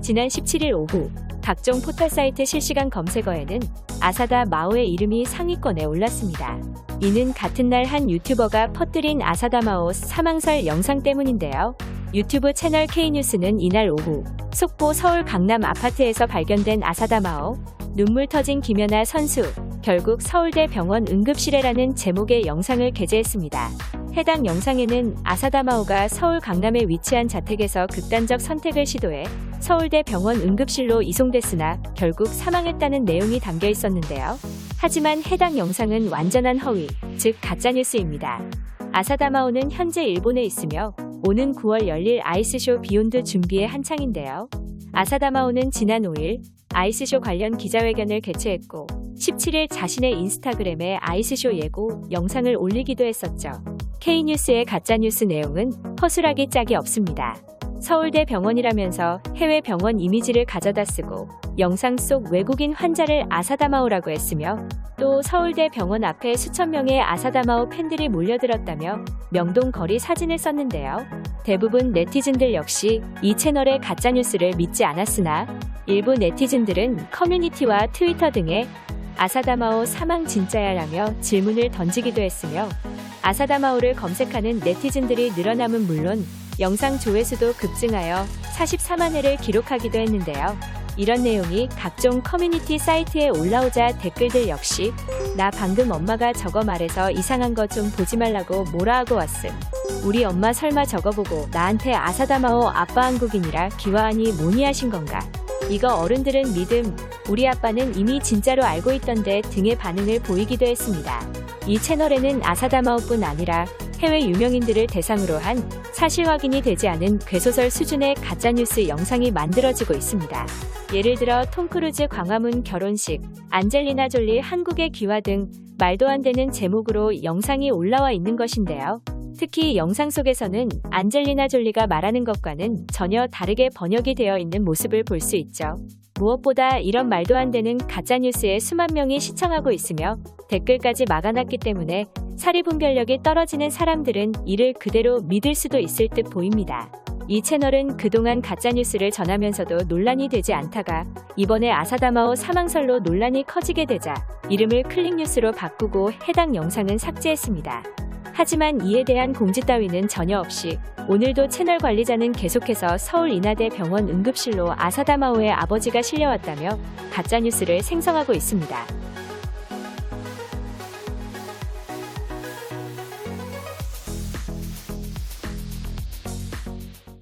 지난 17일 오후 각종 포털 사이트 실시간 검색어에는 아사다 마오의 이름이 상위권에 올랐습니다. 이는 같은 날 한 유튜버가 퍼뜨린 아사다 마오 사망설 영상 때문인데요. 유튜브 채널 K뉴스는 이날 오후 속보 서울 강남 아파트에서 발견된 아사다 마오 눈물 터진 김연아 선수 결국 서울대 병원 응급실에라는 제목의 영상을 게재했습니다. 해당 영상에는 아사다마오가 서울 강남에 위치한 자택에서 극단적 선택을 시도해 서울대 병원 응급실로 이송됐으나 결국 사망했다는 내용이 담겨 있었는데요. 하지만 해당 영상은 완전한 허위, 즉 가짜뉴스입니다. 아사다마오는 현재 일본에 있으며 오는 9월 열릴 아이스쇼 비욘드 준비에 한창인데요. 아사다마오는 지난 5일 아이스쇼 관련 기자회견을 개최했고 17일 자신의 인스타그램에 아이스쇼 예고 영상을 올리기도 했었죠. K뉴스의 가짜뉴스 내용은 허술하기 짝이 없습니다. 서울대 병원이라면서 해외 병원 이미지를 가져다 쓰고 영상 속 외국인 환자를 아사다마오라고 했으며 또 서울대 병원 앞에 수천 명의 아사다마오 팬들이 몰려들었다며 명동 거리 사진을 썼는데요. 대부분 네티즌들 역시 이 채널의 가짜뉴스를 믿지 않았으나 일부 네티즌들은 커뮤니티와 트위터 등에 아사다마오 사망 진짜야라며 질문을 던지기도 했으며 아사다마오를 검색하는 네티즌들이 늘어남은 물론 영상 조회수도 급증하여 44만 회를 기록하기도 했는데요. 이런 내용이 각종 커뮤니티 사이트에 올라오자 댓글들 역시 나 방금 엄마가 저거 말해서 이상한 거 좀 보지 말라고 뭐라 하고 왔음. 우리 엄마 설마 저거 보고 나한테 아사다마오 아빠 한국인이라 기와하니 뭐니 하신 건가? 이거 어른들은 믿음, 우리 아빠는 이미 진짜로 알고 있던데 등의 반응을 보이기도 했습니다. 이 채널에는 아사다마오뿐 아니라 해외 유명인들을 대상으로 한 사실 확인이 되지 않은 괴소설 수준의 가짜뉴스 영상이 만들어지고 있습니다. 예를 들어 톰 크루즈 광화문 결혼식, 안젤리나 졸리 한국의 귀화 등 말도 안 되는 제목으로 영상이 올라와 있는 것인데요. 특히 영상 속에서는 안젤리나 졸리가 말하는 것과는 전혀 다르게 번역이 되어 있는 모습을 볼 수 있죠. 무엇보다 이런 말도 안 되는 가짜뉴스에 수만 명이 시청하고 있으며 댓글까지 막아놨기 때문에 사리 분별력이 떨어지는 사람들은 이를 그대로 믿을 수도 있을 듯 보입니다. 이 채널은 그동안 가짜뉴스를 전하면서도 논란이 되지 않다가 이번에 아사다마오 사망설로 논란이 커지게 되자 이름을 클릭뉴스로 바꾸고 해당 영상은 삭제했습니다. 하지만 이에 대한 공지 따위는 전혀 없이 오늘도 채널 관리자는 계속해서 서울 인하대 병원 응급실로 아사다마오의 아버지가 실려왔다며 가짜뉴스를 생성하고 있습니다.